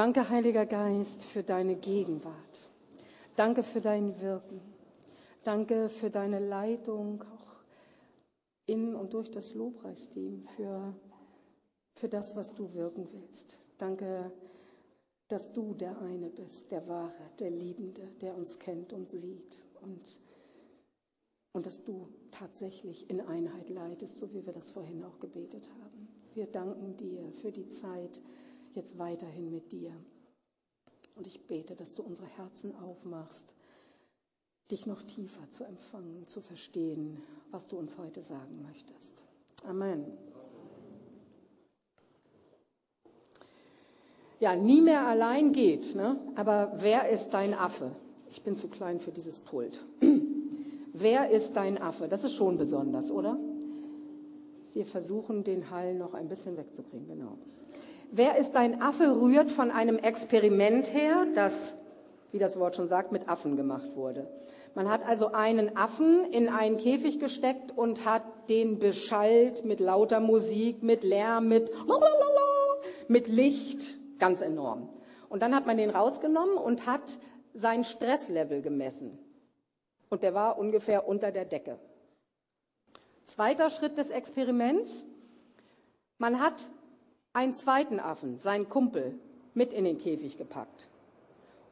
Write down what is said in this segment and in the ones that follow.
Danke, Heiliger Geist, für deine Gegenwart. Danke für dein Wirken. Danke für deine Leitung, auch in und durch das Lobpreisteam, für, für das, was du wirken willst. Danke, dass du der eine bist, der Wahre, der Liebende, der uns kennt und sieht. Und, und dass du tatsächlich in Einheit leitest, so wie wir das vorhin auch gebetet haben. Wir danken dir für die Zeit jetzt weiterhin mit dir. Und ich bete, dass du unsere Herzen aufmachst, dich noch tiefer zu empfangen, zu verstehen, was du uns heute sagen möchtest. Amen. Ja, nie mehr allein geht, ne? aber wer ist dein Affe? Ich bin zu klein für dieses Pult. wer ist dein Affe? Das ist schon besonders, oder? Wir versuchen, den Hall noch ein bisschen wegzukriegen, genau. Wer ist dein Affe rührt von einem Experiment her, das, wie das Wort schon sagt, mit Affen gemacht wurde. Man hat also einen Affen in einen Käfig gesteckt und hat den beschallt mit lauter Musik, mit Lärm, mit, mit Licht, ganz enorm. Und dann hat man den rausgenommen und hat sein Stresslevel gemessen. Und der war ungefähr unter der Decke. Zweiter Schritt des Experiments. Man hat einen zweiten Affen, seinen Kumpel, mit in den Käfig gepackt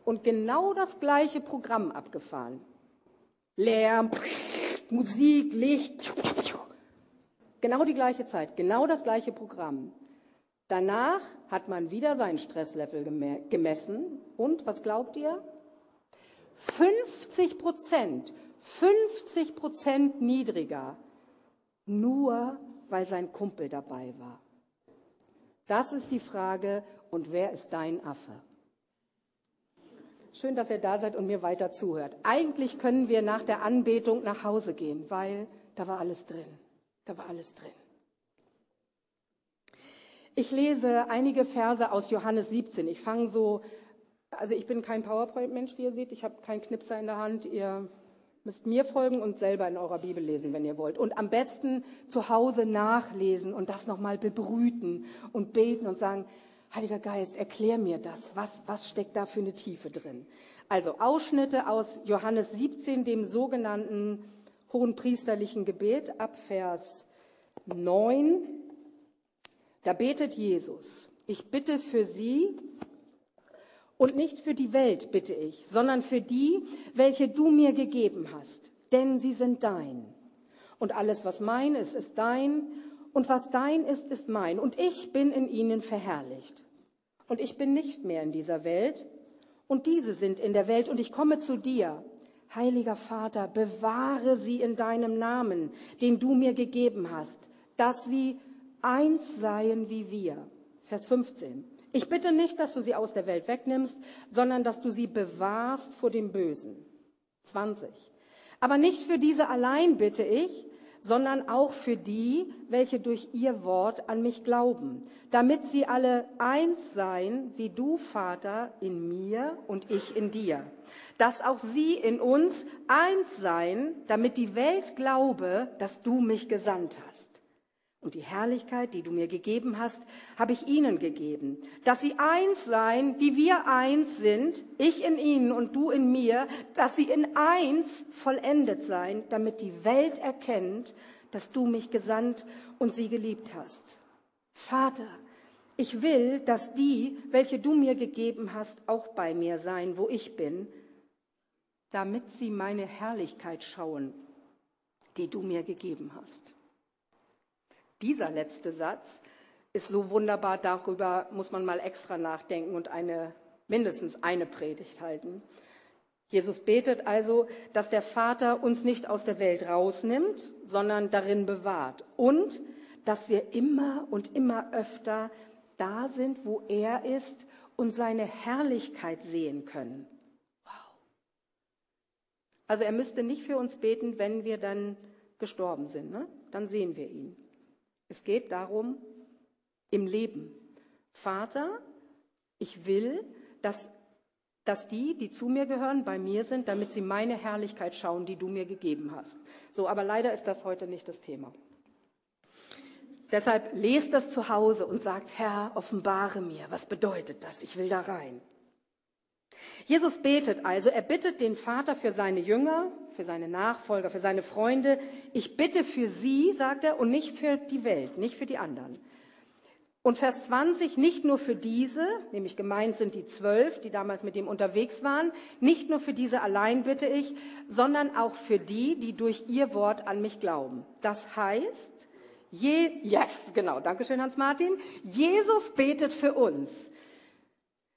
und genau das gleiche Programm abgefahren. Lärm, Musik, Licht, genau die gleiche Zeit, genau das gleiche Programm. Danach hat man wieder seinen Stresslevel gemessen und was glaubt ihr? 50 Prozent, 50 Prozent niedriger, nur weil sein Kumpel dabei war. Das ist die Frage, und wer ist dein Affe? Schön, dass ihr da seid und mir weiter zuhört. Eigentlich können wir nach der Anbetung nach Hause gehen, weil da war alles drin. Da war alles drin. Ich lese einige Verse aus Johannes 17. Ich fange so, also ich bin kein PowerPoint-Mensch, wie ihr seht. Ich habe keinen Knipser in der Hand. Ihr müsst mir folgen und selber in eurer Bibel lesen, wenn ihr wollt. Und am besten zu Hause nachlesen und das nochmal bebrüten und beten und sagen, Heiliger Geist, erklär mir das. Was, was steckt da für eine Tiefe drin? Also Ausschnitte aus Johannes 17, dem sogenannten hohen priesterlichen Gebet ab Vers 9. Da betet Jesus, ich bitte für sie und nicht für die Welt bitte ich, sondern für die, welche du mir gegeben hast, denn sie sind dein. Und alles, was mein ist, ist dein, und was dein ist, ist mein. Und ich bin in ihnen verherrlicht. Und ich bin nicht mehr in dieser Welt, und diese sind in der Welt, und ich komme zu dir. Heiliger Vater, bewahre sie in deinem Namen, den du mir gegeben hast, dass sie eins seien wie wir. Vers 15. Ich bitte nicht, dass du sie aus der Welt wegnimmst, sondern dass du sie bewahrst vor dem Bösen. 20. Aber nicht für diese allein bitte ich, sondern auch für die, welche durch ihr Wort an mich glauben, damit sie alle eins seien, wie du, Vater, in mir und ich in dir. Dass auch sie in uns eins seien, damit die Welt glaube, dass du mich gesandt hast. Und die Herrlichkeit, die du mir gegeben hast, habe ich ihnen gegeben, dass sie eins seien, wie wir eins sind, ich in ihnen und du in mir, dass sie in eins vollendet seien, damit die Welt erkennt, dass du mich gesandt und sie geliebt hast. Vater, ich will, dass die, welche du mir gegeben hast, auch bei mir seien, wo ich bin, damit sie meine Herrlichkeit schauen, die du mir gegeben hast. Dieser letzte Satz ist so wunderbar, darüber muss man mal extra nachdenken und eine, mindestens eine Predigt halten. Jesus betet also, dass der Vater uns nicht aus der Welt rausnimmt, sondern darin bewahrt und dass wir immer und immer öfter da sind, wo er ist und seine Herrlichkeit sehen können. Wow. Also er müsste nicht für uns beten, wenn wir dann gestorben sind. Ne? Dann sehen wir ihn. Es geht darum, im Leben. Vater, ich will, dass, dass die, die zu mir gehören, bei mir sind, damit sie meine Herrlichkeit schauen, die du mir gegeben hast. So, aber leider ist das heute nicht das Thema. Deshalb lest das zu Hause und sagt, Herr, offenbare mir, was bedeutet das? Ich will da rein. Jesus betet also, er bittet den Vater für seine Jünger, für seine Nachfolger, für seine Freunde. Ich bitte für sie, sagt er, und nicht für die Welt, nicht für die anderen. Und Vers 20, nicht nur für diese, nämlich gemeint sind die zwölf, die damals mit ihm unterwegs waren, nicht nur für diese allein bitte ich, sondern auch für die, die durch ihr Wort an mich glauben. Das heißt, je, yes, genau, Dankeschön, Hans-Martin. Jesus betet für uns,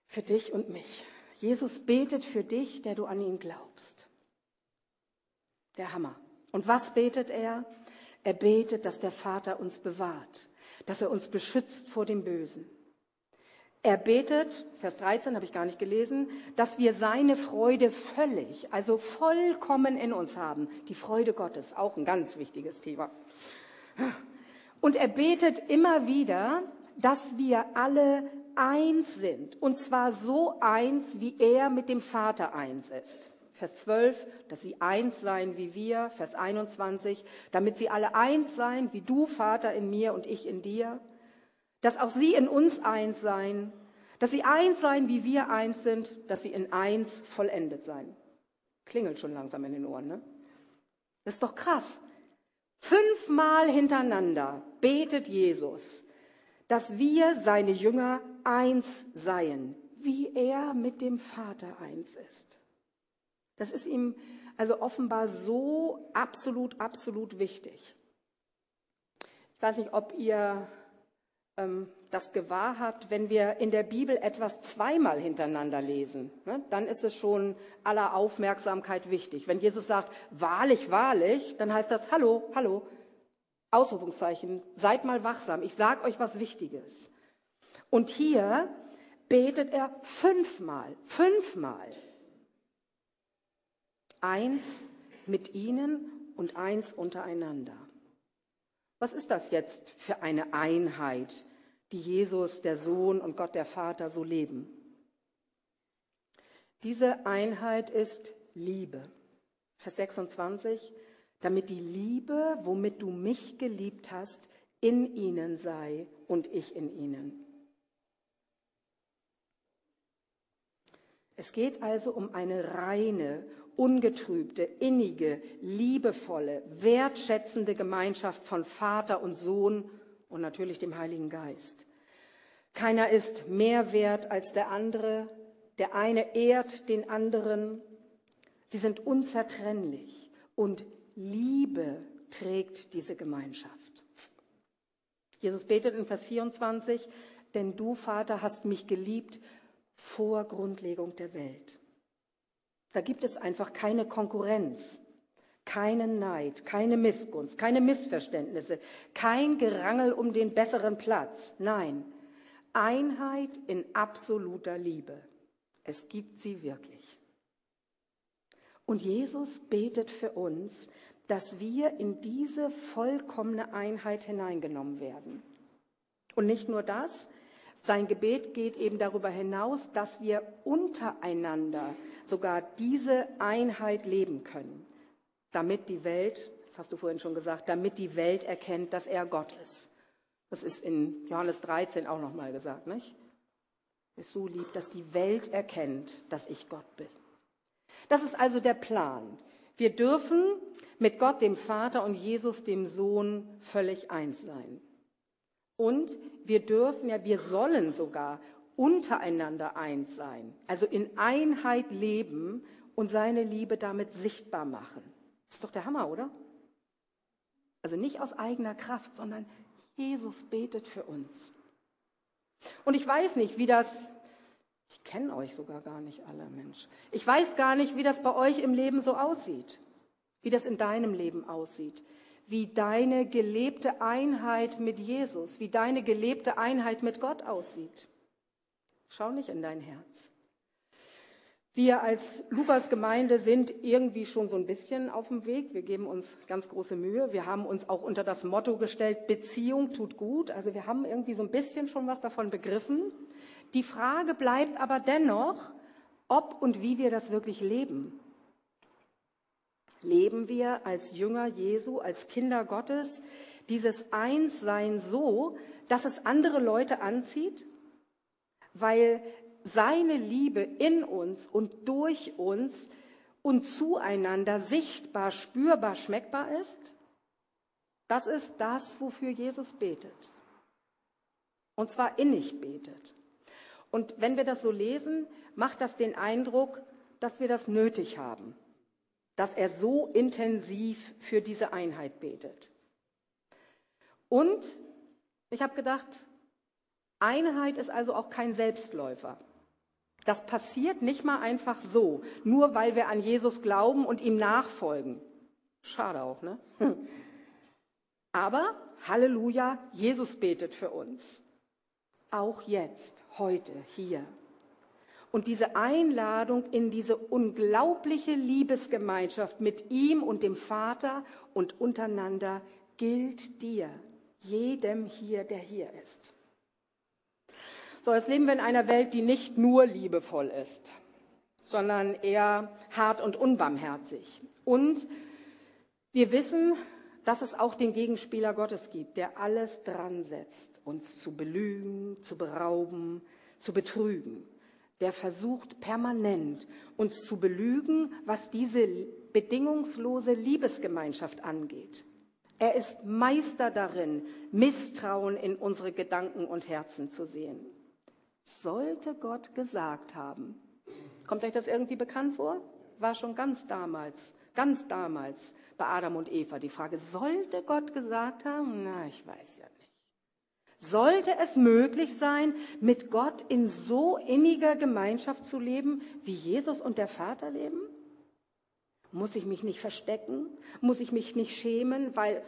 für dich und mich. Jesus betet für dich, der du an ihn glaubst. Der Hammer. Und was betet er? Er betet, dass der Vater uns bewahrt, dass er uns beschützt vor dem Bösen. Er betet, Vers 13 habe ich gar nicht gelesen, dass wir seine Freude völlig, also vollkommen in uns haben. Die Freude Gottes, auch ein ganz wichtiges Thema. Und er betet immer wieder, dass wir alle eins sind. Und zwar so eins, wie er mit dem Vater eins ist. Vers 12, dass sie eins seien wie wir. Vers 21, damit sie alle eins seien, wie du, Vater, in mir und ich in dir. Dass auch sie in uns eins seien. Dass sie eins seien, wie wir eins sind. Dass sie in eins vollendet seien. Klingelt schon langsam in den Ohren, ne? Das ist doch krass. Fünfmal hintereinander betet Jesus, dass wir, seine Jünger, eins seien, wie er mit dem Vater eins ist. Das ist ihm also offenbar so absolut, absolut wichtig. Ich weiß nicht, ob ihr ähm, das gewahr habt, wenn wir in der Bibel etwas zweimal hintereinander lesen, ne, dann ist es schon aller Aufmerksamkeit wichtig. Wenn Jesus sagt, wahrlich, wahrlich, dann heißt das, hallo, hallo, Ausrufungszeichen, seid mal wachsam, ich sage euch was Wichtiges. Und hier betet er fünfmal, fünfmal eins mit ihnen und eins untereinander. Was ist das jetzt für eine Einheit, die Jesus, der Sohn und Gott der Vater so leben? Diese Einheit ist Liebe. Vers 26, damit die Liebe, womit du mich geliebt hast, in ihnen sei und ich in ihnen. Es geht also um eine reine ungetrübte, innige, liebevolle, wertschätzende Gemeinschaft von Vater und Sohn und natürlich dem Heiligen Geist. Keiner ist mehr wert als der andere, der eine ehrt den anderen. Sie sind unzertrennlich und Liebe trägt diese Gemeinschaft. Jesus betet in Vers 24, denn du, Vater, hast mich geliebt vor Grundlegung der Welt. Da gibt es einfach keine Konkurrenz, keinen Neid, keine Missgunst, keine Missverständnisse, kein Gerangel um den besseren Platz. Nein, Einheit in absoluter Liebe. Es gibt sie wirklich. Und Jesus betet für uns, dass wir in diese vollkommene Einheit hineingenommen werden. Und nicht nur das, sein Gebet geht eben darüber hinaus, dass wir untereinander sogar diese Einheit leben können, damit die Welt, das hast du vorhin schon gesagt, damit die Welt erkennt, dass er Gott ist. Das ist in Johannes 13 auch nochmal gesagt, nicht? Ist so lieb, dass die Welt erkennt, dass ich Gott bin. Das ist also der Plan. Wir dürfen mit Gott, dem Vater und Jesus, dem Sohn, völlig eins sein. Und wir dürfen ja, wir sollen sogar untereinander eins sein, also in Einheit leben und seine Liebe damit sichtbar machen. Das ist doch der Hammer, oder? Also nicht aus eigener Kraft, sondern Jesus betet für uns. Und ich weiß nicht, wie das, ich kenne euch sogar gar nicht alle, Mensch. Ich weiß gar nicht, wie das bei euch im Leben so aussieht, wie das in deinem Leben aussieht wie deine gelebte Einheit mit Jesus, wie deine gelebte Einheit mit Gott aussieht. Schau nicht in dein Herz. Wir als Lukas Gemeinde sind irgendwie schon so ein bisschen auf dem Weg. Wir geben uns ganz große Mühe. Wir haben uns auch unter das Motto gestellt, Beziehung tut gut. Also wir haben irgendwie so ein bisschen schon was davon begriffen. Die Frage bleibt aber dennoch, ob und wie wir das wirklich leben. Leben wir als Jünger Jesu, als Kinder Gottes, dieses Einssein so, dass es andere Leute anzieht? Weil seine Liebe in uns und durch uns und zueinander sichtbar, spürbar, schmeckbar ist? Das ist das, wofür Jesus betet. Und zwar innig betet. Und wenn wir das so lesen, macht das den Eindruck, dass wir das nötig haben, dass er so intensiv für diese Einheit betet. Und ich habe gedacht, Einheit ist also auch kein Selbstläufer. Das passiert nicht mal einfach so, nur weil wir an Jesus glauben und ihm nachfolgen. Schade auch, ne? Aber Halleluja, Jesus betet für uns. Auch jetzt, heute, hier. Und diese Einladung in diese unglaubliche Liebesgemeinschaft mit ihm und dem Vater und untereinander gilt dir, jedem hier, der hier ist. So, jetzt leben wir in einer Welt, die nicht nur liebevoll ist, sondern eher hart und unbarmherzig. Und wir wissen, dass es auch den Gegenspieler Gottes gibt, der alles dran setzt, uns zu belügen, zu berauben, zu betrügen. Der versucht permanent, uns zu belügen, was diese bedingungslose Liebesgemeinschaft angeht. Er ist Meister darin, Misstrauen in unsere Gedanken und Herzen zu sehen sollte Gott gesagt haben. Kommt euch das irgendwie bekannt vor? War schon ganz damals, ganz damals bei Adam und Eva die Frage, sollte Gott gesagt haben? Na, ich weiß ja nicht. Sollte es möglich sein, mit Gott in so inniger Gemeinschaft zu leben, wie Jesus und der Vater leben? Muss ich mich nicht verstecken? Muss ich mich nicht schämen, weil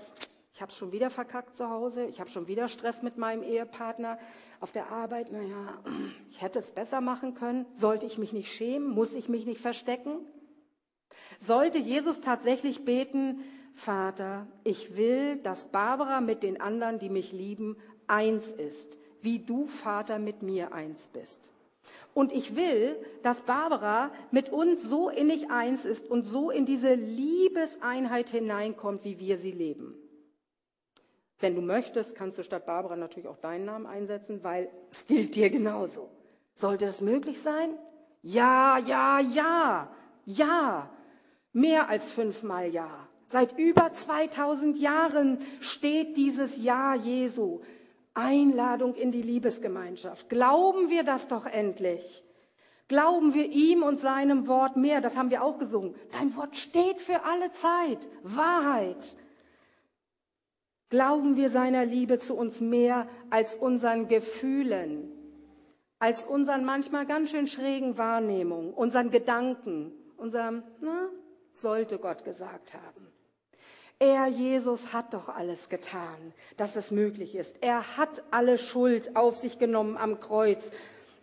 ich habe schon wieder verkackt zu Hause, ich habe schon wieder Stress mit meinem Ehepartner, auf der Arbeit, naja, ich hätte es besser machen können. Sollte ich mich nicht schämen? Muss ich mich nicht verstecken? Sollte Jesus tatsächlich beten, Vater, ich will, dass Barbara mit den anderen, die mich lieben, eins ist, wie du, Vater, mit mir eins bist. Und ich will, dass Barbara mit uns so innig eins ist und so in diese Liebeseinheit hineinkommt, wie wir sie leben. Wenn du möchtest, kannst du statt Barbara natürlich auch deinen Namen einsetzen, weil es gilt dir genauso. Sollte es möglich sein? Ja, ja, ja, ja. Mehr als fünfmal ja. Seit über 2000 Jahren steht dieses Ja Jesu. Einladung in die Liebesgemeinschaft. Glauben wir das doch endlich. Glauben wir ihm und seinem Wort mehr. Das haben wir auch gesungen. Dein Wort steht für alle Zeit. Wahrheit. Glauben wir seiner Liebe zu uns mehr als unseren Gefühlen, als unseren manchmal ganz schön schrägen Wahrnehmungen, unseren Gedanken, unserem, na, sollte Gott gesagt haben. Er, Jesus, hat doch alles getan, dass es möglich ist. Er hat alle Schuld auf sich genommen am Kreuz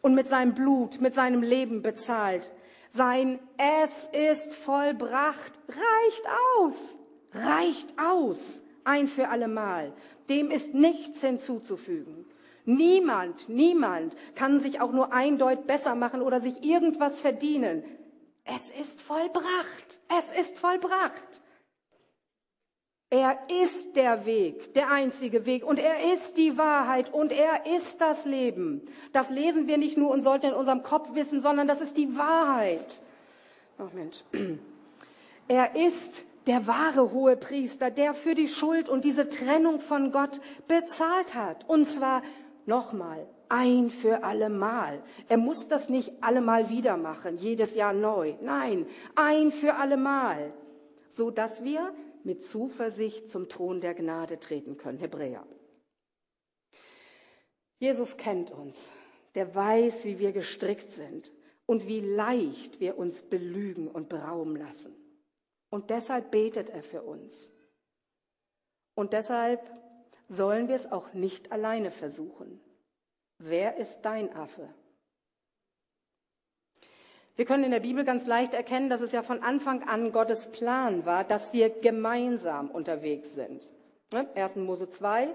und mit seinem Blut, mit seinem Leben bezahlt. Sein Es ist vollbracht reicht aus, reicht aus ein für allemal. Dem ist nichts hinzuzufügen. Niemand, niemand kann sich auch nur ein Deut besser machen oder sich irgendwas verdienen. Es ist vollbracht. Es ist vollbracht. Er ist der Weg, der einzige Weg und er ist die Wahrheit und er ist das Leben. Das lesen wir nicht nur und sollten in unserem Kopf wissen, sondern das ist die Wahrheit. Ach Mensch. Er ist der wahre hohe Priester, der für die Schuld und diese Trennung von Gott bezahlt hat. Und zwar nochmal, ein für allemal. Er muss das nicht allemal wieder machen, jedes Jahr neu. Nein, ein für allemal, so dass wir mit Zuversicht zum Thron der Gnade treten können. Hebräer. Jesus kennt uns. Der weiß, wie wir gestrickt sind und wie leicht wir uns belügen und berauben lassen. Und deshalb betet er für uns. Und deshalb sollen wir es auch nicht alleine versuchen. Wer ist dein Affe? Wir können in der Bibel ganz leicht erkennen, dass es ja von Anfang an Gottes Plan war, dass wir gemeinsam unterwegs sind. 1. Ne? Mose 2.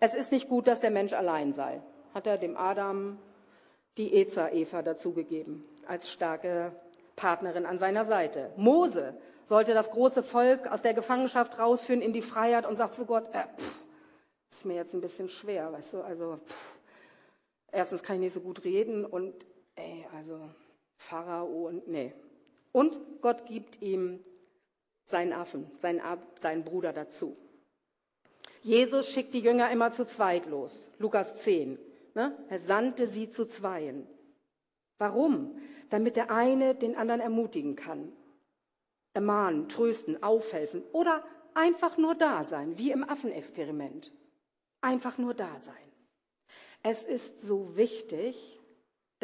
Es ist nicht gut, dass der Mensch allein sei. Hat er dem Adam die Eza Eva dazugegeben als starke Partnerin an seiner Seite. Mose sollte das große Volk aus der Gefangenschaft rausführen in die Freiheit und sagt zu Gott, äh, pff, ist mir jetzt ein bisschen schwer, weißt du, also pff, erstens kann ich nicht so gut reden und ey, also Pharao und nee. Und Gott gibt ihm seinen Affen, seinen, seinen Bruder dazu. Jesus schickt die Jünger immer zu zweit los. Lukas 10. Ne? Er sandte sie zu zweien. Warum? Damit der eine den anderen ermutigen kann. Ermahnen, trösten, aufhelfen oder einfach nur da sein, wie im Affenexperiment. Einfach nur da sein. Es ist so wichtig,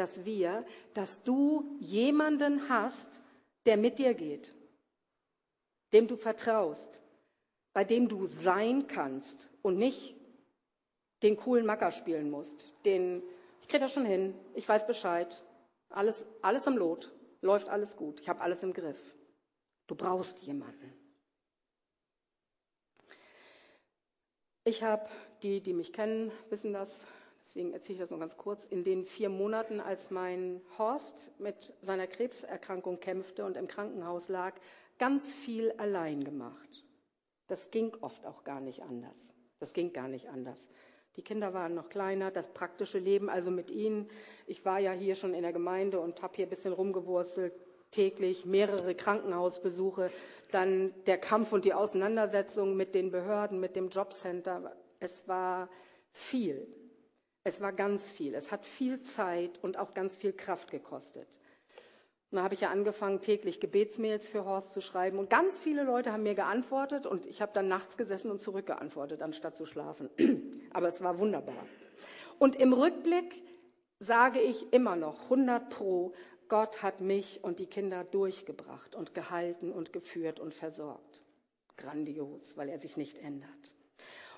dass wir, dass du jemanden hast, der mit dir geht, dem du vertraust, bei dem du sein kannst und nicht den coolen Macker spielen musst, den, ich kriege das schon hin, ich weiß Bescheid, alles, alles im Lot, läuft alles gut, ich habe alles im Griff. Du brauchst jemanden. Ich habe, die, die mich kennen, wissen das, deswegen erzähle ich das nur ganz kurz, in den vier Monaten, als mein Horst mit seiner Krebserkrankung kämpfte und im Krankenhaus lag, ganz viel allein gemacht. Das ging oft auch gar nicht anders. Das ging gar nicht anders. Die Kinder waren noch kleiner, das praktische Leben also mit ihnen. Ich war ja hier schon in der Gemeinde und habe hier ein bisschen rumgewurstelt, täglich mehrere Krankenhausbesuche, dann der Kampf und die Auseinandersetzung mit den Behörden, mit dem Jobcenter. Es war viel. Es war ganz viel. Es hat viel Zeit und auch ganz viel Kraft gekostet. Und da habe ich ja angefangen, täglich Gebetsmails für Horst zu schreiben. Und ganz viele Leute haben mir geantwortet und ich habe dann nachts gesessen und zurückgeantwortet, anstatt zu schlafen. Aber es war wunderbar. Und im Rückblick sage ich immer noch 100 Pro, Gott hat mich und die Kinder durchgebracht und gehalten und geführt und versorgt. Grandios, weil er sich nicht ändert.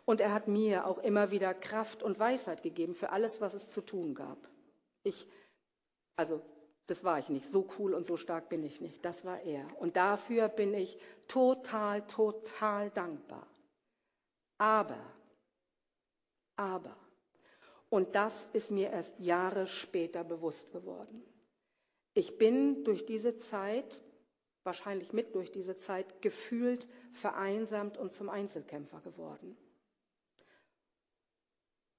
Und er hat mir auch immer wieder Kraft und Weisheit gegeben für alles, was es zu tun gab. Ich, also das war ich nicht. So cool und so stark bin ich nicht. Das war er. Und dafür bin ich total, total dankbar. Aber, aber, und das ist mir erst Jahre später bewusst geworden. Ich bin durch diese Zeit, wahrscheinlich mit durch diese Zeit, gefühlt vereinsamt und zum Einzelkämpfer geworden.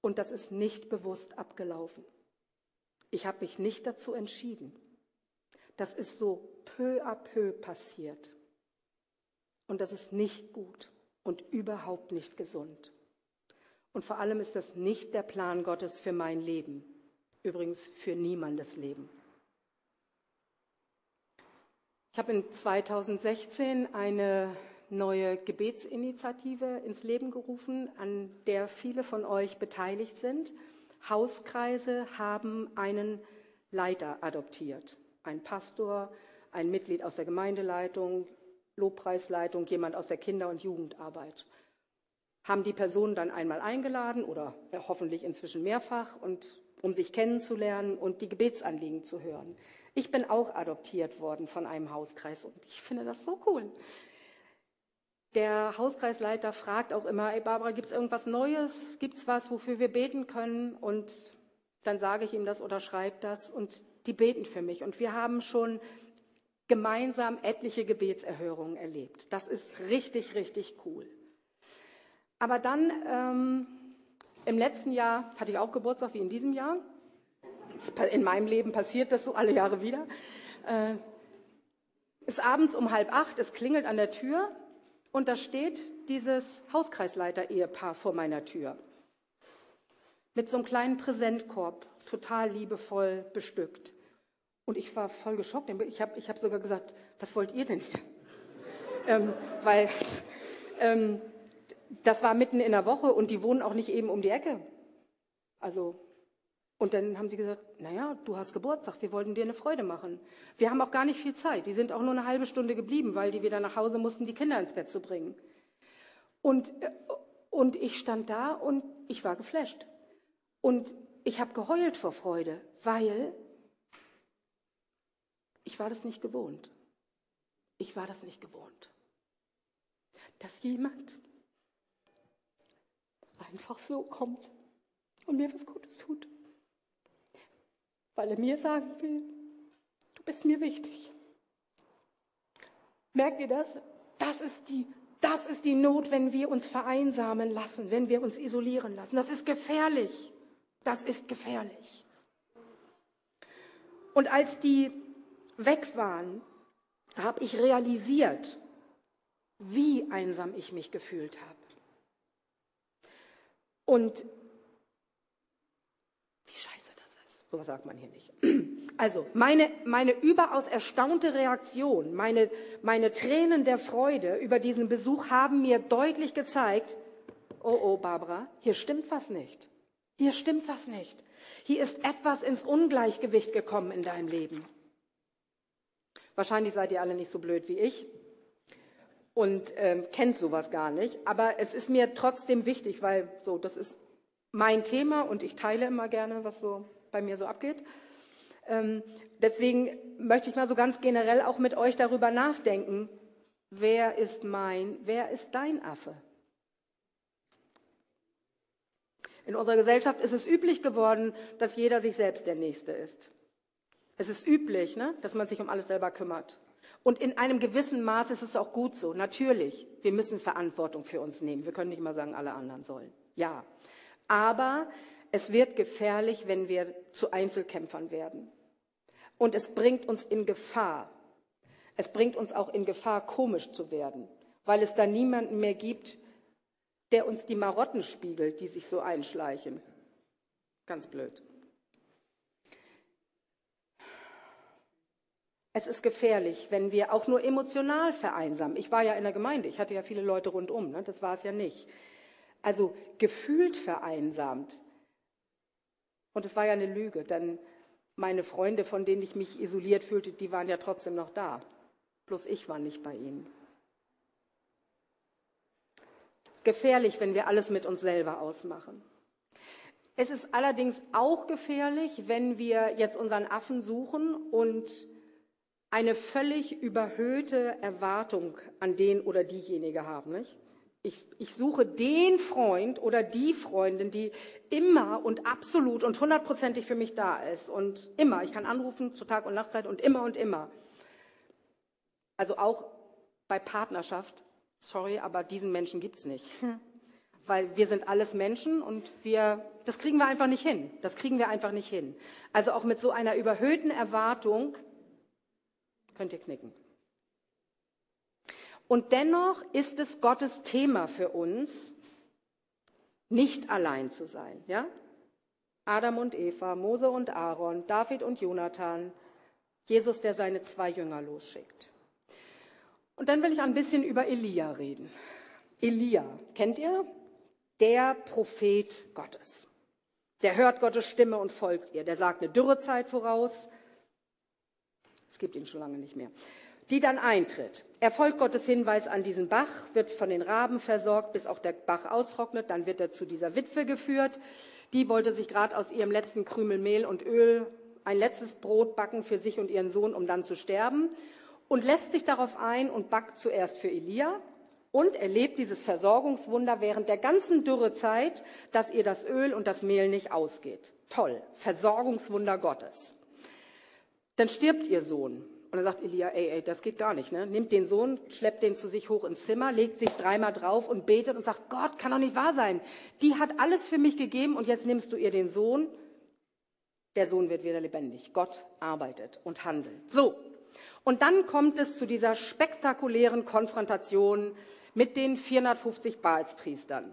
Und das ist nicht bewusst abgelaufen. Ich habe mich nicht dazu entschieden. Das ist so peu à peu passiert. Und das ist nicht gut und überhaupt nicht gesund. Und vor allem ist das nicht der Plan Gottes für mein Leben. Übrigens für niemandes Leben. Ich habe in 2016 eine neue Gebetsinitiative ins Leben gerufen, an der viele von euch beteiligt sind. Hauskreise haben einen Leiter adoptiert. Ein Pastor, ein Mitglied aus der Gemeindeleitung, Lobpreisleitung, jemand aus der Kinder- und Jugendarbeit. Haben die Personen dann einmal eingeladen oder hoffentlich inzwischen mehrfach, und, um sich kennenzulernen und die Gebetsanliegen zu hören. Ich bin auch adoptiert worden von einem Hauskreis und ich finde das so cool. Der Hauskreisleiter fragt auch immer, ey Barbara, gibt es irgendwas Neues? Gibt es was, wofür wir beten können? Und dann sage ich ihm das oder schreibe das und die beten für mich. Und wir haben schon gemeinsam etliche Gebetserhörungen erlebt. Das ist richtig, richtig cool. Aber dann ähm, im letzten Jahr hatte ich auch Geburtstag wie in diesem Jahr. In meinem Leben passiert das so alle Jahre wieder. Äh, ist abends um halb acht, es klingelt an der Tür und da steht dieses Hauskreisleiter-Ehepaar vor meiner Tür. Mit so einem kleinen Präsentkorb, total liebevoll bestückt. Und ich war voll geschockt. Ich habe ich hab sogar gesagt, was wollt ihr denn hier? ähm, weil ähm, das war mitten in der Woche und die wohnen auch nicht eben um die Ecke. Also, und dann haben sie gesagt, naja, du hast Geburtstag, wir wollten dir eine Freude machen. Wir haben auch gar nicht viel Zeit. Die sind auch nur eine halbe Stunde geblieben, weil die wieder nach Hause mussten, die Kinder ins Bett zu bringen. Und, äh, und ich stand da und ich war geflasht. Und ich habe geheult vor Freude, weil ich war das nicht gewohnt. Ich war das nicht gewohnt. Dass jemand einfach so kommt und mir was Gutes tut weil er mir sagen will, du bist mir wichtig. Merkt ihr das? Das ist die, das ist die Not, wenn wir uns vereinsamen lassen, wenn wir uns isolieren lassen. Das ist gefährlich. Das ist gefährlich. Und als die weg waren, habe ich realisiert, wie einsam ich mich gefühlt habe. Und wie scheiße das ist. So sagt man hier nicht. Also meine, meine überaus erstaunte Reaktion, meine, meine Tränen der Freude über diesen Besuch haben mir deutlich gezeigt, oh oh Barbara, hier stimmt was nicht. Hier stimmt was nicht. Hier ist etwas ins Ungleichgewicht gekommen in deinem Leben. Wahrscheinlich seid ihr alle nicht so blöd wie ich und ähm, kennt sowas gar nicht. Aber es ist mir trotzdem wichtig, weil so, das ist mein Thema und ich teile immer gerne, was so bei mir so abgeht. Ähm, deswegen möchte ich mal so ganz generell auch mit euch darüber nachdenken, wer ist mein, wer ist dein Affe? In unserer Gesellschaft ist es üblich geworden, dass jeder sich selbst der Nächste ist. Es ist üblich, ne, dass man sich um alles selber kümmert. Und in einem gewissen Maß ist es auch gut so. Natürlich, wir müssen Verantwortung für uns nehmen. Wir können nicht mal sagen, alle anderen sollen. Ja. Aber es wird gefährlich, wenn wir zu Einzelkämpfern werden. Und es bringt uns in Gefahr. Es bringt uns auch in Gefahr, komisch zu werden, weil es da niemanden mehr gibt, der uns die Marotten spiegelt, die sich so einschleichen. Ganz blöd. Es ist gefährlich, wenn wir auch nur emotional vereinsamen. Ich war ja in der Gemeinde, ich hatte ja viele Leute rundum, ne? das war es ja nicht. Also gefühlt vereinsamt. Und es war ja eine Lüge, denn meine Freunde, von denen ich mich isoliert fühlte, die waren ja trotzdem noch da. Bloß ich war nicht bei ihnen. Es ist gefährlich, wenn wir alles mit uns selber ausmachen. Es ist allerdings auch gefährlich, wenn wir jetzt unseren Affen suchen und eine völlig überhöhte Erwartung an den oder diejenige haben. Nicht? Ich, ich suche den Freund oder die Freundin, die immer und absolut und hundertprozentig für mich da ist. Und immer. Ich kann anrufen zu Tag und Nachtzeit und immer und immer. Also auch bei Partnerschaft. Sorry, aber diesen Menschen gibt es nicht. Hm. Weil wir sind alles Menschen und wir, das kriegen wir einfach nicht hin. Das kriegen wir einfach nicht hin. Also auch mit so einer überhöhten Erwartung Könnt ihr knicken. Und dennoch ist es Gottes Thema für uns, nicht allein zu sein. Ja? Adam und Eva, Mose und Aaron, David und Jonathan, Jesus, der seine zwei Jünger losschickt. Und dann will ich ein bisschen über Elia reden. Elia, kennt ihr? Der Prophet Gottes. Der hört Gottes Stimme und folgt ihr. Der sagt eine Dürrezeit voraus. Es gibt ihn schon lange nicht mehr. Die dann eintritt. Er folgt Gottes Hinweis an diesen Bach, wird von den Raben versorgt, bis auch der Bach austrocknet. Dann wird er zu dieser Witwe geführt. Die wollte sich gerade aus ihrem letzten Krümel Mehl und Öl ein letztes Brot backen für sich und ihren Sohn, um dann zu sterben. Und lässt sich darauf ein und backt zuerst für Elia und erlebt dieses Versorgungswunder während der ganzen Dürrezeit, dass ihr das Öl und das Mehl nicht ausgeht. Toll, Versorgungswunder Gottes. Dann stirbt ihr Sohn. Und dann sagt Elia, ey, ey, das geht gar nicht. Ne? Nimmt den Sohn, schleppt den zu sich hoch ins Zimmer, legt sich dreimal drauf und betet und sagt, Gott, kann doch nicht wahr sein. Die hat alles für mich gegeben und jetzt nimmst du ihr den Sohn. Der Sohn wird wieder lebendig. Gott arbeitet und handelt. So. Und dann kommt es zu dieser spektakulären Konfrontation mit den 450 Baalspriestern.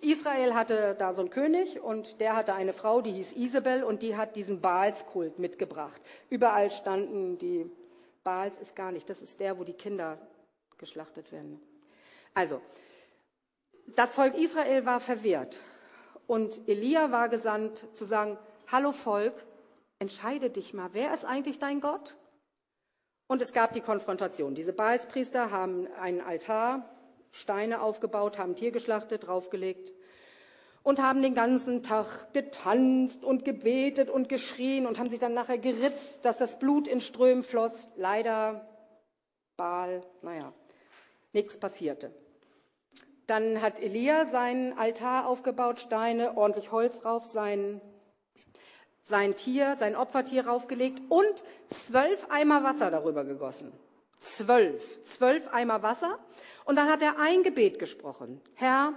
Israel hatte da so einen König und der hatte eine Frau, die hieß Isabel und die hat diesen Baalskult mitgebracht. Überall standen die Baals ist gar nicht, das ist der, wo die Kinder geschlachtet werden. Also, das Volk Israel war verwirrt und Elia war gesandt zu sagen, hallo Volk, entscheide dich mal, wer ist eigentlich dein Gott? Und es gab die Konfrontation. Diese Baalspriester haben einen Altar Steine aufgebaut, haben Tier geschlachtet, draufgelegt und haben den ganzen Tag getanzt und gebetet und geschrien und haben sich dann nachher geritzt, dass das Blut in Strömen floss. Leider Baal, naja, nichts passierte. Dann hat Elia seinen Altar aufgebaut, Steine, ordentlich Holz drauf, sein, sein Tier, sein Opfertier raufgelegt und zwölf Eimer Wasser darüber gegossen. Zwölf. Zwölf Eimer Wasser. Und dann hat er ein Gebet gesprochen. Herr,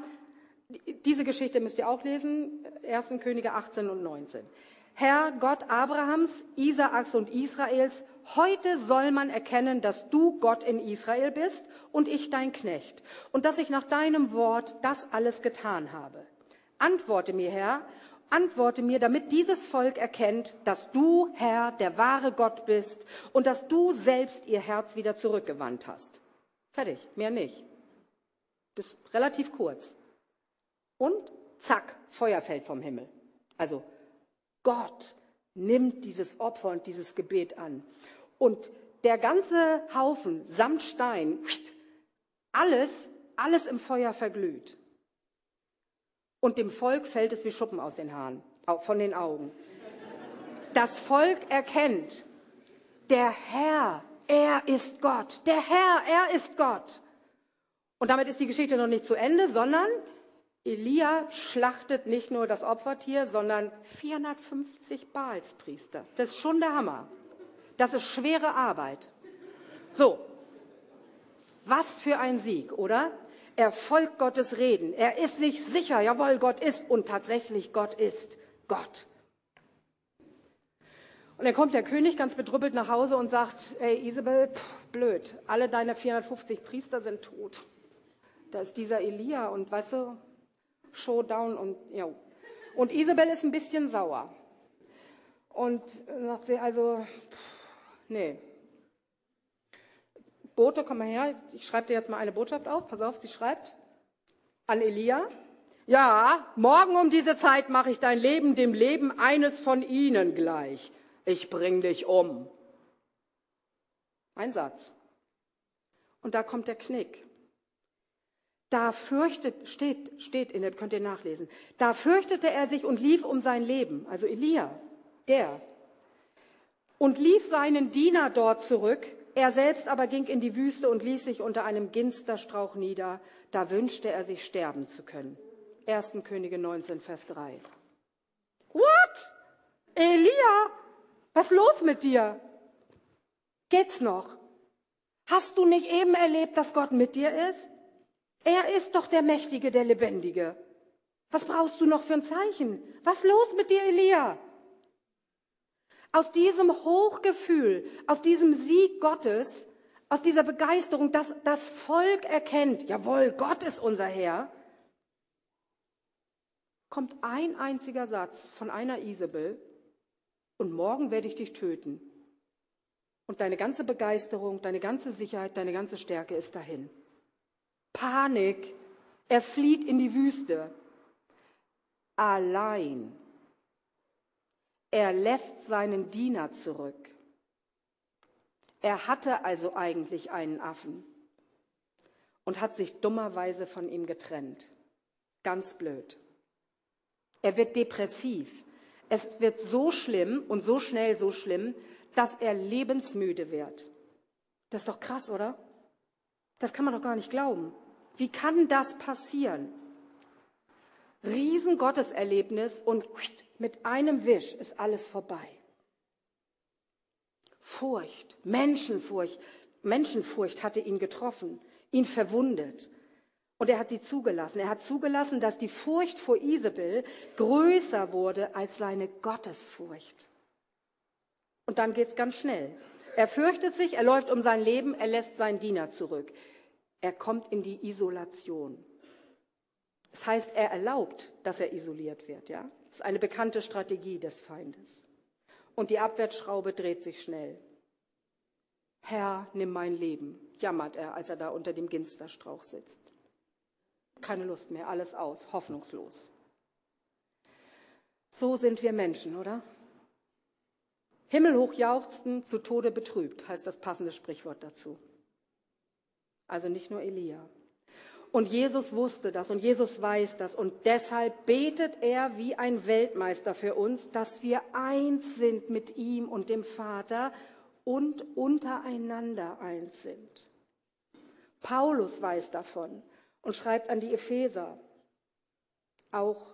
diese Geschichte müsst ihr auch lesen, 1. Könige 18 und 19. Herr Gott Abrahams, Isaaks und Israels, heute soll man erkennen, dass du Gott in Israel bist und ich dein Knecht und dass ich nach deinem Wort das alles getan habe. Antworte mir, Herr, antworte mir, damit dieses Volk erkennt, dass du, Herr, der wahre Gott bist und dass du selbst ihr Herz wieder zurückgewandt hast. Fertig, mehr nicht. Das ist relativ kurz. Und zack, Feuer fällt vom Himmel. Also Gott nimmt dieses Opfer und dieses Gebet an. Und der ganze Haufen samt Stein, alles, alles im Feuer verglüht. Und dem Volk fällt es wie Schuppen aus den Haaren, von den Augen. Das Volk erkennt, der Herr, er ist Gott. Der Herr, er ist Gott. Und damit ist die Geschichte noch nicht zu Ende, sondern Elia schlachtet nicht nur das Opfertier, sondern 450 Baalspriester. Das ist schon der Hammer. Das ist schwere Arbeit. So, was für ein Sieg, oder? Er folgt Gottes Reden. Er ist sich sicher, jawohl, Gott ist und tatsächlich Gott ist Gott. Und dann kommt der König ganz bedrüppelt nach Hause und sagt, ey Isabel, pff, blöd, alle deine 450 Priester sind tot. Da ist dieser Elia und weißt du, Showdown und ja. Und Isabel ist ein bisschen sauer. Und sagt sie also, nee. Bote, komm mal her, ich schreibe dir jetzt mal eine Botschaft auf. Pass auf, sie schreibt an Elia. Ja, morgen um diese Zeit mache ich dein Leben dem Leben eines von ihnen gleich. Ich bring dich um. Ein Satz. Und da kommt der Knick. Da fürchtet, steht, steht in der, könnt ihr nachlesen. Da fürchtete er sich und lief um sein Leben. Also Elia, der. Und ließ seinen Diener dort zurück. Er selbst aber ging in die Wüste und ließ sich unter einem Ginsterstrauch nieder. Da wünschte er sich sterben zu können. 1. Könige 19, Vers 3. What? Elia, was los mit dir? Geht's noch? Hast du nicht eben erlebt, dass Gott mit dir ist? Er ist doch der Mächtige, der Lebendige. Was brauchst du noch für ein Zeichen? Was los mit dir, Elia? Aus diesem Hochgefühl, aus diesem Sieg Gottes, aus dieser Begeisterung, dass das Volk erkennt, jawohl, Gott ist unser Herr, kommt ein einziger Satz von einer Isabel und morgen werde ich dich töten. Und deine ganze Begeisterung, deine ganze Sicherheit, deine ganze Stärke ist dahin. Panik. Er flieht in die Wüste. Allein. Er lässt seinen Diener zurück. Er hatte also eigentlich einen Affen und hat sich dummerweise von ihm getrennt. Ganz blöd. Er wird depressiv. Es wird so schlimm und so schnell so schlimm, dass er lebensmüde wird. Das ist doch krass, oder? Das kann man doch gar nicht glauben. Wie kann das passieren? Riesengotteserlebnis und mit einem Wisch ist alles vorbei. Furcht, Menschenfurcht, Menschenfurcht hatte ihn getroffen, ihn verwundet. Und er hat sie zugelassen. Er hat zugelassen, dass die Furcht vor Isabel größer wurde als seine Gottesfurcht. Und dann geht es ganz schnell. Er fürchtet sich, er läuft um sein Leben, er lässt seinen Diener zurück. Er kommt in die Isolation. Das heißt, er erlaubt, dass er isoliert wird. Ja? Das ist eine bekannte Strategie des Feindes. Und die Abwärtsschraube dreht sich schnell. Herr, nimm mein Leben, jammert er, als er da unter dem Ginsterstrauch sitzt. Keine Lust mehr, alles aus, hoffnungslos. So sind wir Menschen, oder? Himmelhoch jauchzten, zu Tode betrübt, heißt das passende Sprichwort dazu. Also nicht nur Elia. Und Jesus wusste das und Jesus weiß das und deshalb betet er wie ein Weltmeister für uns, dass wir eins sind mit ihm und dem Vater und untereinander eins sind. Paulus weiß davon und schreibt an die Epheser, auch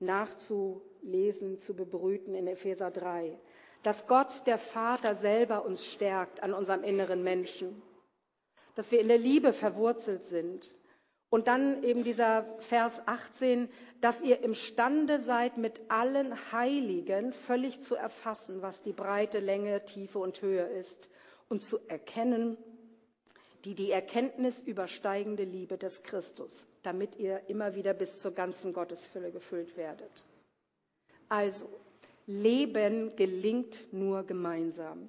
nachzulesen, zu bebrüten in Epheser 3, dass Gott, der Vater, selber uns stärkt an unserem inneren Menschen dass wir in der Liebe verwurzelt sind. Und dann eben dieser Vers 18, dass ihr imstande seid, mit allen Heiligen völlig zu erfassen, was die Breite, Länge, Tiefe und Höhe ist und zu erkennen, die die Erkenntnis übersteigende Liebe des Christus, damit ihr immer wieder bis zur ganzen Gottesfülle gefüllt werdet. Also, Leben gelingt nur gemeinsam.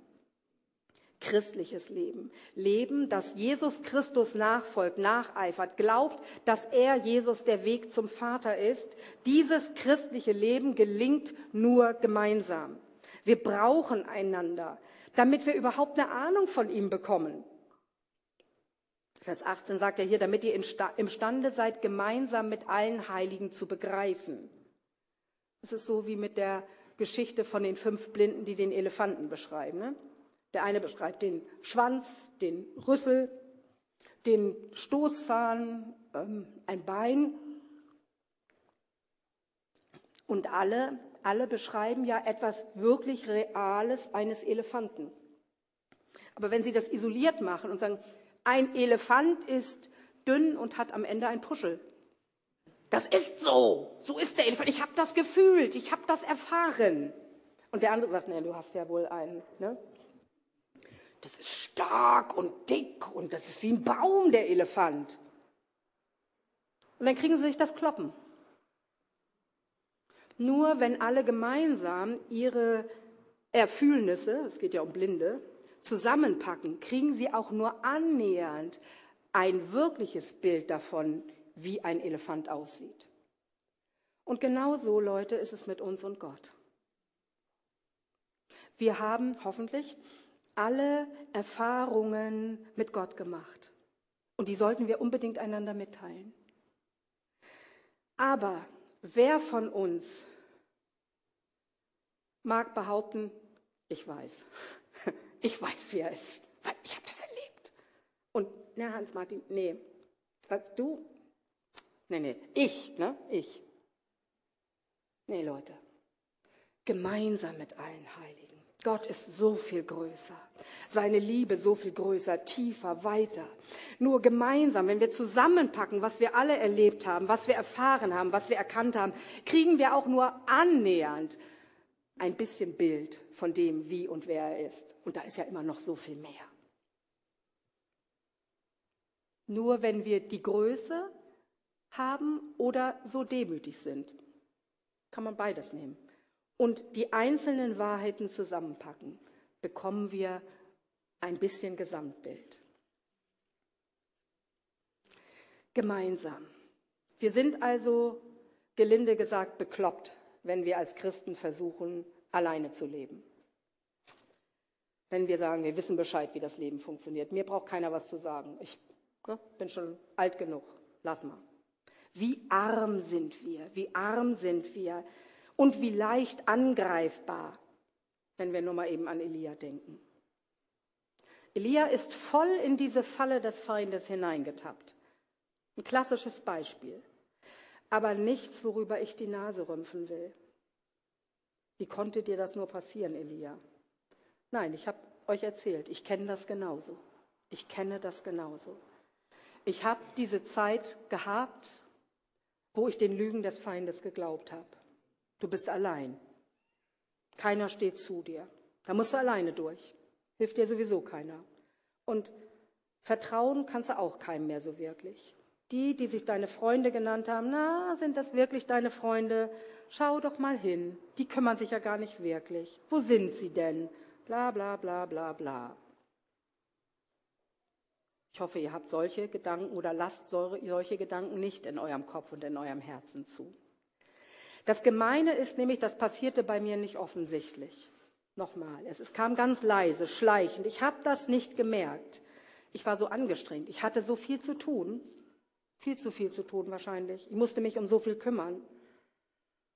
Christliches Leben. Leben, das Jesus Christus nachfolgt, nacheifert, glaubt, dass er Jesus der Weg zum Vater ist. Dieses christliche Leben gelingt nur gemeinsam. Wir brauchen einander, damit wir überhaupt eine Ahnung von ihm bekommen. Vers 18 sagt er hier, damit ihr imstande seid, gemeinsam mit allen Heiligen zu begreifen. Es ist so wie mit der Geschichte von den fünf Blinden, die den Elefanten beschreiben. Ne? Der eine beschreibt den Schwanz, den Rüssel, den Stoßzahn, ähm, ein Bein. Und alle, alle beschreiben ja etwas wirklich Reales eines Elefanten. Aber wenn sie das isoliert machen und sagen, ein Elefant ist dünn und hat am Ende ein Puschel. Das ist so. So ist der Elefant. Ich habe das gefühlt. Ich habe das erfahren. Und der andere sagt, nee, du hast ja wohl einen. Ne? Das ist stark und dick und das ist wie ein Baum, der Elefant. Und dann kriegen sie sich das Kloppen. Nur wenn alle gemeinsam ihre Erfühlnisse, es geht ja um Blinde, zusammenpacken, kriegen sie auch nur annähernd ein wirkliches Bild davon, wie ein Elefant aussieht. Und genau so, Leute, ist es mit uns und Gott. Wir haben hoffentlich alle Erfahrungen mit Gott gemacht. Und die sollten wir unbedingt einander mitteilen. Aber wer von uns mag behaupten, ich weiß. Ich weiß, wie er ist, weil ich habe das erlebt. Und, na, Hans-Martin, nee, du? Nee, nee, ich, ne, ich. Nee, Leute, gemeinsam mit allen Heiligen. Gott ist so viel größer. Seine Liebe so viel größer, tiefer, weiter. Nur gemeinsam, wenn wir zusammenpacken, was wir alle erlebt haben, was wir erfahren haben, was wir erkannt haben, kriegen wir auch nur annähernd ein bisschen Bild von dem, wie und wer er ist. Und da ist ja immer noch so viel mehr. Nur wenn wir die Größe haben oder so demütig sind, kann man beides nehmen. Und die einzelnen Wahrheiten zusammenpacken, bekommen wir ein bisschen Gesamtbild. Gemeinsam. Wir sind also, gelinde gesagt, bekloppt, wenn wir als Christen versuchen, alleine zu leben. Wenn wir sagen, wir wissen Bescheid, wie das Leben funktioniert. Mir braucht keiner was zu sagen. Ich ne, bin schon alt genug. Lass mal. Wie arm sind wir? Wie arm sind wir? Und wie leicht angreifbar, wenn wir nur mal eben an Elia denken. Elia ist voll in diese Falle des Feindes hineingetappt. Ein klassisches Beispiel aber nichts, worüber ich die Nase rümpfen will. Wie konnte dir das nur passieren, Elia? Nein, ich habe euch erzählt, ich kenne das genauso. Ich kenne das genauso. Ich habe diese Zeit gehabt, wo ich den Lügen des Feindes geglaubt habe. Du bist allein. Keiner steht zu dir. Da musst du alleine durch. Hilft dir sowieso keiner. Und vertrauen kannst du auch keinem mehr so wirklich. Die, die sich deine Freunde genannt haben, na, sind das wirklich deine Freunde? Schau doch mal hin. Die kümmern sich ja gar nicht wirklich. Wo sind sie denn? Bla bla bla bla bla. Ich hoffe, ihr habt solche Gedanken oder lasst solche Gedanken nicht in eurem Kopf und in eurem Herzen zu. Das Gemeine ist nämlich, das passierte bei mir nicht offensichtlich. Nochmal, es, es kam ganz leise, schleichend. Ich habe das nicht gemerkt. Ich war so angestrengt. Ich hatte so viel zu tun. Viel zu viel zu tun wahrscheinlich. Ich musste mich um so viel kümmern.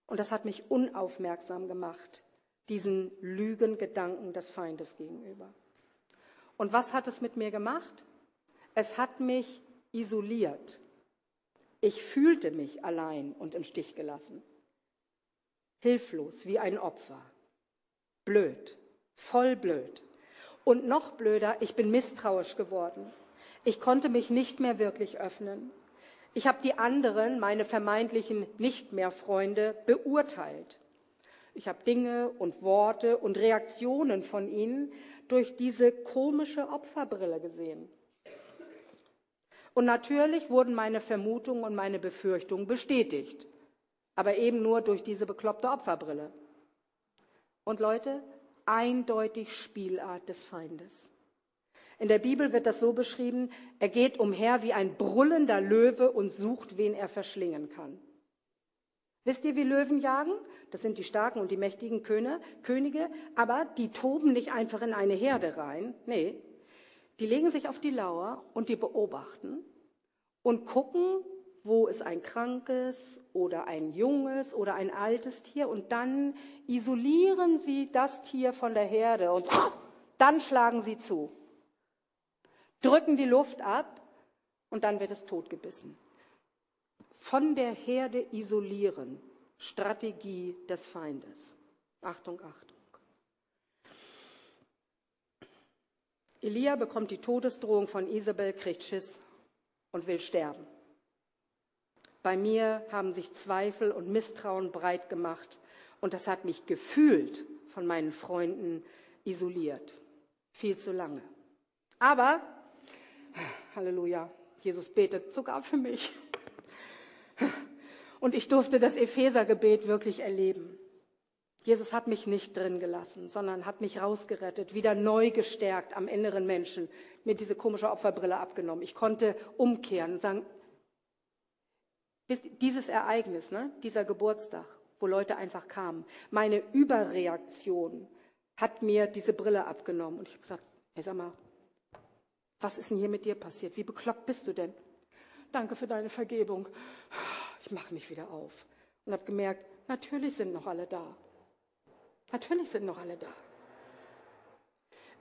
Und das hat mich unaufmerksam gemacht, diesen Lügengedanken des Feindes gegenüber. Und was hat es mit mir gemacht? Es hat mich isoliert. Ich fühlte mich allein und im Stich gelassen. Hilflos wie ein Opfer. Blöd, voll blöd. Und noch blöder, ich bin misstrauisch geworden. Ich konnte mich nicht mehr wirklich öffnen. Ich habe die anderen, meine vermeintlichen nicht mehr Freunde, beurteilt. Ich habe Dinge und Worte und Reaktionen von ihnen durch diese komische Opferbrille gesehen. Und natürlich wurden meine Vermutungen und meine Befürchtungen bestätigt, aber eben nur durch diese bekloppte Opferbrille. Und Leute, eindeutig Spielart des Feindes. In der Bibel wird das so beschrieben, er geht umher wie ein brüllender Löwe und sucht, wen er verschlingen kann. Wisst ihr, wie Löwen jagen? Das sind die starken und die mächtigen Könige, aber die toben nicht einfach in eine Herde rein. Nee, die legen sich auf die Lauer und die beobachten und gucken, wo ist ein krankes oder ein junges oder ein altes Tier und dann isolieren sie das Tier von der Herde und dann schlagen sie zu, drücken die Luft ab und dann wird es totgebissen. Von der Herde isolieren, Strategie des Feindes. Achtung, Achtung. Elia bekommt die Todesdrohung von Isabel, kriegt Schiss und will sterben. Bei mir haben sich Zweifel und Misstrauen breit gemacht und das hat mich gefühlt von meinen Freunden isoliert. Viel zu lange. Aber, Halleluja, Jesus betet sogar für mich. Und ich durfte das Ephesergebet wirklich erleben. Jesus hat mich nicht drin gelassen, sondern hat mich rausgerettet, wieder neu gestärkt am inneren Menschen, mir diese komische Opferbrille abgenommen. Ich konnte umkehren und sagen, dieses Ereignis, ne, dieser Geburtstag, wo Leute einfach kamen, meine Überreaktion hat mir diese Brille abgenommen. Und ich habe gesagt, hey, sag mal, was ist denn hier mit dir passiert? Wie bekloppt bist du denn? Danke für deine Vergebung. Ich mache mich wieder auf und habe gemerkt, natürlich sind noch alle da. Natürlich sind noch alle da.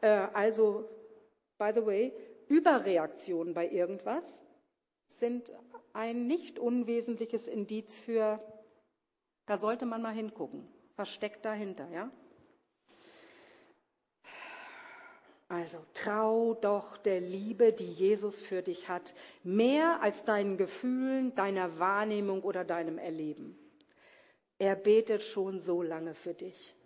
Äh, also, by the way, Überreaktionen bei irgendwas sind ein nicht unwesentliches Indiz für, da sollte man mal hingucken. Was steckt dahinter, ja? Also trau doch der Liebe, die Jesus für dich hat, mehr als deinen Gefühlen, deiner Wahrnehmung oder deinem Erleben. Er betet schon so lange für dich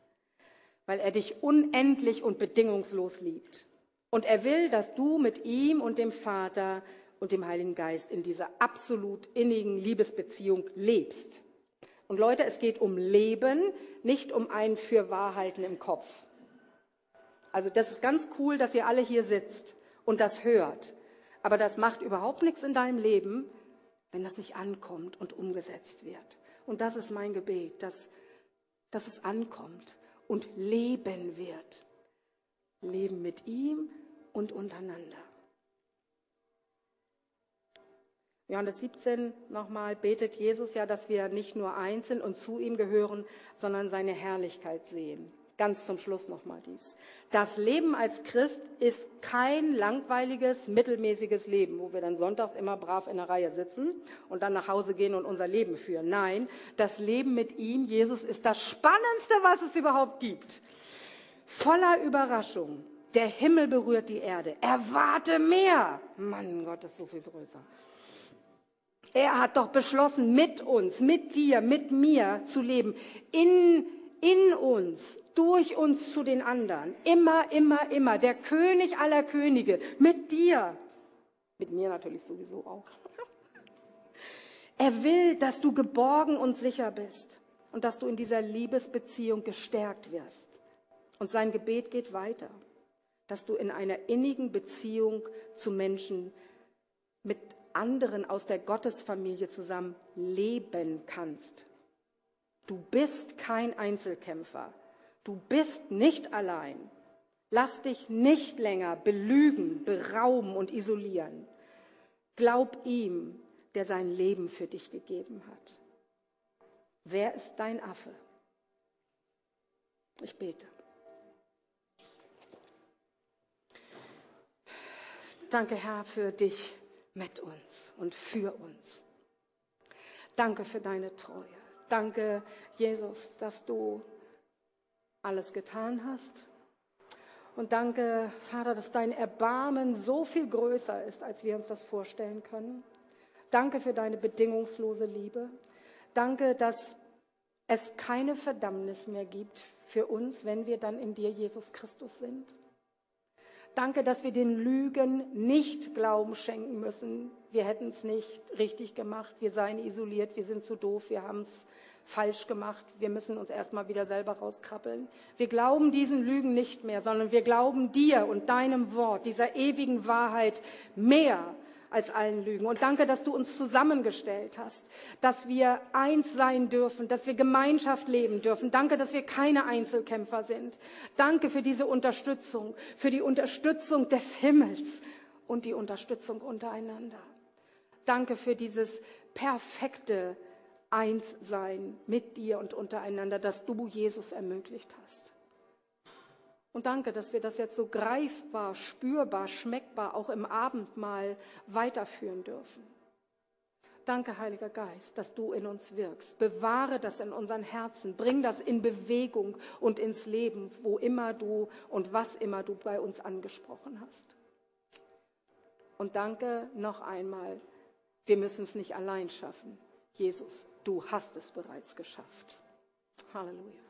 weil er dich unendlich und bedingungslos liebt. Und er will, dass du mit ihm und dem Vater und dem Heiligen Geist in dieser absolut innigen Liebesbeziehung lebst. Und Leute, es geht um Leben, nicht um ein Fürwahrhalten im Kopf. Also das ist ganz cool, dass ihr alle hier sitzt und das hört. Aber das macht überhaupt nichts in deinem Leben, wenn das nicht ankommt und umgesetzt wird. Und das ist mein Gebet, dass, dass es ankommt und leben wird. Leben mit ihm und untereinander. Johannes 17 nochmal betet Jesus ja, dass wir nicht nur eins sind und zu ihm gehören, sondern seine Herrlichkeit sehen. Ganz zum Schluss nochmal dies. Das Leben als Christ ist kein langweiliges, mittelmäßiges Leben, wo wir dann sonntags immer brav in der Reihe sitzen und dann nach Hause gehen und unser Leben führen. Nein, das Leben mit ihm, Jesus, ist das Spannendste, was es überhaupt gibt. Voller Überraschung. Der Himmel berührt die Erde. Erwarte mehr. Mann, Gott ist so viel größer. Er hat doch beschlossen, mit uns, mit dir, mit mir zu leben. In, in uns, durch uns zu den anderen. Immer, immer, immer. Der König aller Könige. Mit dir. Mit mir natürlich sowieso auch. Er will, dass du geborgen und sicher bist und dass du in dieser Liebesbeziehung gestärkt wirst. Und sein Gebet geht weiter, dass du in einer innigen Beziehung zu Menschen mit anderen aus der Gottesfamilie zusammen leben kannst. Du bist kein Einzelkämpfer. Du bist nicht allein. Lass dich nicht länger belügen, berauben und isolieren. Glaub ihm, der sein Leben für dich gegeben hat. Wer ist dein Affe? Ich bete. Danke, Herr, für dich mit uns und für uns. Danke für deine Treue. Danke, Jesus, dass du alles getan hast Und danke, Vater, dass dein Erbarmen so viel größer ist, als wir uns das vorstellen können. Danke für deine bedingungslose Liebe. Danke, dass es keine Verdammnis mehr gibt für uns, wenn wir dann in dir, Jesus Christus, sind. Danke, dass wir den Lügen nicht Glauben schenken müssen. Wir hätten es nicht richtig gemacht, wir seien isoliert, wir sind zu doof, wir haben es falsch gemacht, wir müssen uns erstmal wieder selber rauskrabbeln. Wir glauben diesen Lügen nicht mehr, sondern wir glauben dir und deinem Wort, dieser ewigen Wahrheit mehr als allen Lügen. Und danke, dass du uns zusammengestellt hast, dass wir eins sein dürfen, dass wir Gemeinschaft leben dürfen. Danke, dass wir keine Einzelkämpfer sind. Danke für diese Unterstützung, für die Unterstützung des Himmels und die Unterstützung untereinander. Danke für dieses perfekte Einssein mit dir und untereinander, das du, Jesus, ermöglicht hast. Und danke, dass wir das jetzt so greifbar, spürbar, schmeckbar auch im Abendmahl weiterführen dürfen. Danke, Heiliger Geist, dass du in uns wirkst. Bewahre das in unseren Herzen. Bring das in Bewegung und ins Leben, wo immer du und was immer du bei uns angesprochen hast. Und danke noch einmal, wir müssen es nicht allein schaffen. Jesus, du hast es bereits geschafft. Halleluja.